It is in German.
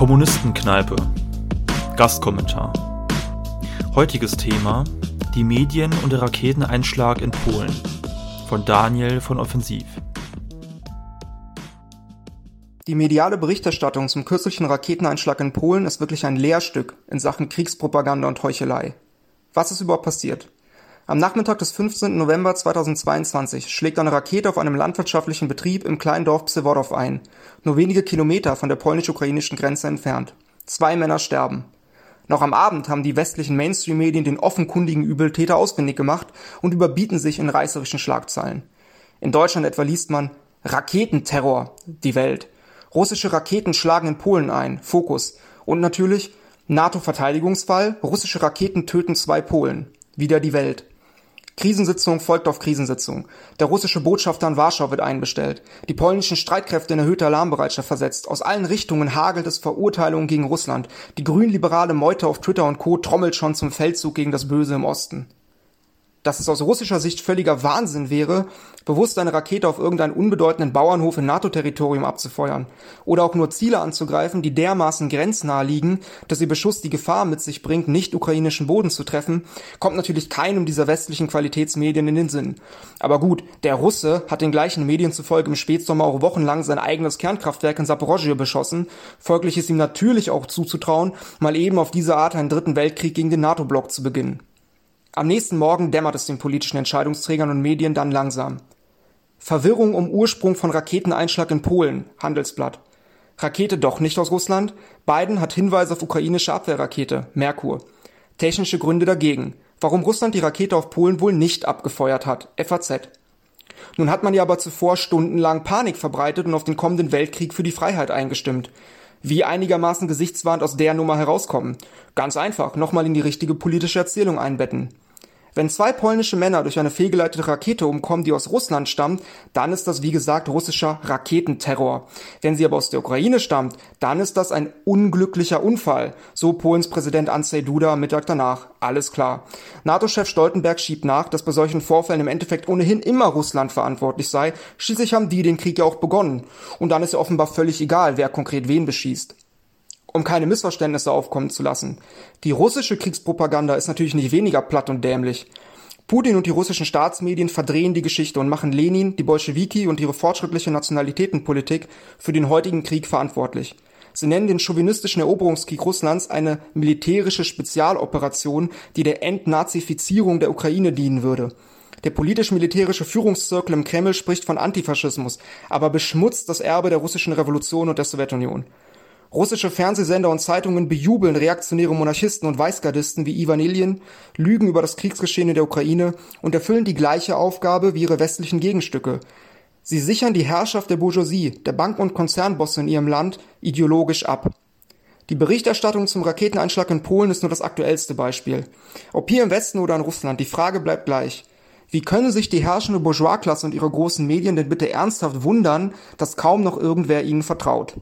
Kommunistenkneipe. Gastkommentar. Heutiges Thema: die Medien und der Raketeneinschlag in Polen. Von Daniel von Offensiv. Die mediale Berichterstattung zum kürzlichen Raketeneinschlag in Polen ist wirklich ein Lehrstück in Sachen Kriegspropaganda und Heuchelei. Was ist überhaupt passiert? Am Nachmittag des 15. November 2022 schlägt eine Rakete auf einem landwirtschaftlichen Betrieb im kleinen Dorf Psewodow ein, nur wenige Kilometer von der polnisch-ukrainischen Grenze entfernt. Zwei Männer sterben. Noch am Abend haben die westlichen Mainstream-Medien den offenkundigen Übeltäter ausfindig gemacht und überbieten sich in reißerischen Schlagzeilen. In Deutschland etwa liest man Raketenterror, die Welt. Russische Raketen schlagen in Polen ein, Fokus. Und natürlich NATO-Verteidigungsfall, russische Raketen töten zwei Polen. Wieder die Welt. Krisensitzung folgt auf Krisensitzung. Der russische Botschafter in Warschau wird einbestellt. Die polnischen Streitkräfte in erhöhte Alarmbereitschaft versetzt. Aus allen Richtungen hagelt es Verurteilungen gegen Russland. Die grünliberale Meute auf Twitter und Co. trommelt schon zum Feldzug gegen das Böse im Osten dass es aus russischer Sicht völliger Wahnsinn wäre, bewusst eine Rakete auf irgendeinen unbedeutenden Bauernhof in NATO-Territorium abzufeuern oder auch nur Ziele anzugreifen, die dermaßen grenznah liegen, dass ihr Beschuss die Gefahr mit sich bringt, nicht ukrainischen Boden zu treffen, kommt natürlich keinem dieser westlichen Qualitätsmedien in den Sinn. Aber gut, der Russe hat den gleichen Medien zufolge im Spätsommer auch wochenlang sein eigenes Kernkraftwerk in Saporosje beschossen, folglich ist ihm natürlich auch zuzutrauen, mal eben auf diese Art einen dritten Weltkrieg gegen den NATO-Block zu beginnen. Am nächsten Morgen dämmert es den politischen Entscheidungsträgern und Medien dann langsam. Verwirrung um Ursprung von Raketeneinschlag in Polen, Handelsblatt. Rakete doch nicht aus Russland. Biden hat Hinweise auf ukrainische Abwehrrakete, Merkur. Technische Gründe dagegen. Warum Russland die Rakete auf Polen wohl nicht abgefeuert hat, FAZ. Nun hat man ja aber zuvor stundenlang Panik verbreitet und auf den kommenden Weltkrieg für die Freiheit eingestimmt. Wie einigermaßen gesichtswahrend aus der Nummer herauskommen? Ganz einfach, nochmal in die richtige politische Erzählung einbetten. Wenn zwei polnische Männer durch eine fehlgeleitete Rakete umkommen, die aus Russland stammt, dann ist das wie gesagt russischer Raketenterror. Wenn sie aber aus der Ukraine stammt, dann ist das ein unglücklicher Unfall. So Polens Präsident Andrzej Duda am Mittag danach. Alles klar. NATO-Chef Stoltenberg schiebt nach, dass bei solchen Vorfällen im Endeffekt ohnehin immer Russland verantwortlich sei. Schließlich haben die den Krieg ja auch begonnen. Und dann ist ja offenbar völlig egal, wer konkret wen beschießt um keine Missverständnisse aufkommen zu lassen. Die russische Kriegspropaganda ist natürlich nicht weniger platt und dämlich. Putin und die russischen Staatsmedien verdrehen die Geschichte und machen Lenin, die Bolschewiki und ihre fortschrittliche Nationalitätenpolitik für den heutigen Krieg verantwortlich. Sie nennen den chauvinistischen Eroberungskrieg Russlands eine militärische Spezialoperation, die der Entnazifizierung der Ukraine dienen würde. Der politisch-militärische Führungszirkel im Kreml spricht von Antifaschismus, aber beschmutzt das Erbe der russischen Revolution und der Sowjetunion. Russische Fernsehsender und Zeitungen bejubeln reaktionäre Monarchisten und Weißgardisten wie Ivan Ilyin, lügen über das Kriegsgeschehen in der Ukraine und erfüllen die gleiche Aufgabe wie ihre westlichen Gegenstücke. Sie sichern die Herrschaft der Bourgeoisie, der Banken- und Konzernbosse in ihrem Land ideologisch ab. Die Berichterstattung zum Raketeneinschlag in Polen ist nur das aktuellste Beispiel. Ob hier im Westen oder in Russland, die Frage bleibt gleich. Wie können sich die herrschende Bourgeoisklasse und ihre großen Medien denn bitte ernsthaft wundern, dass kaum noch irgendwer ihnen vertraut?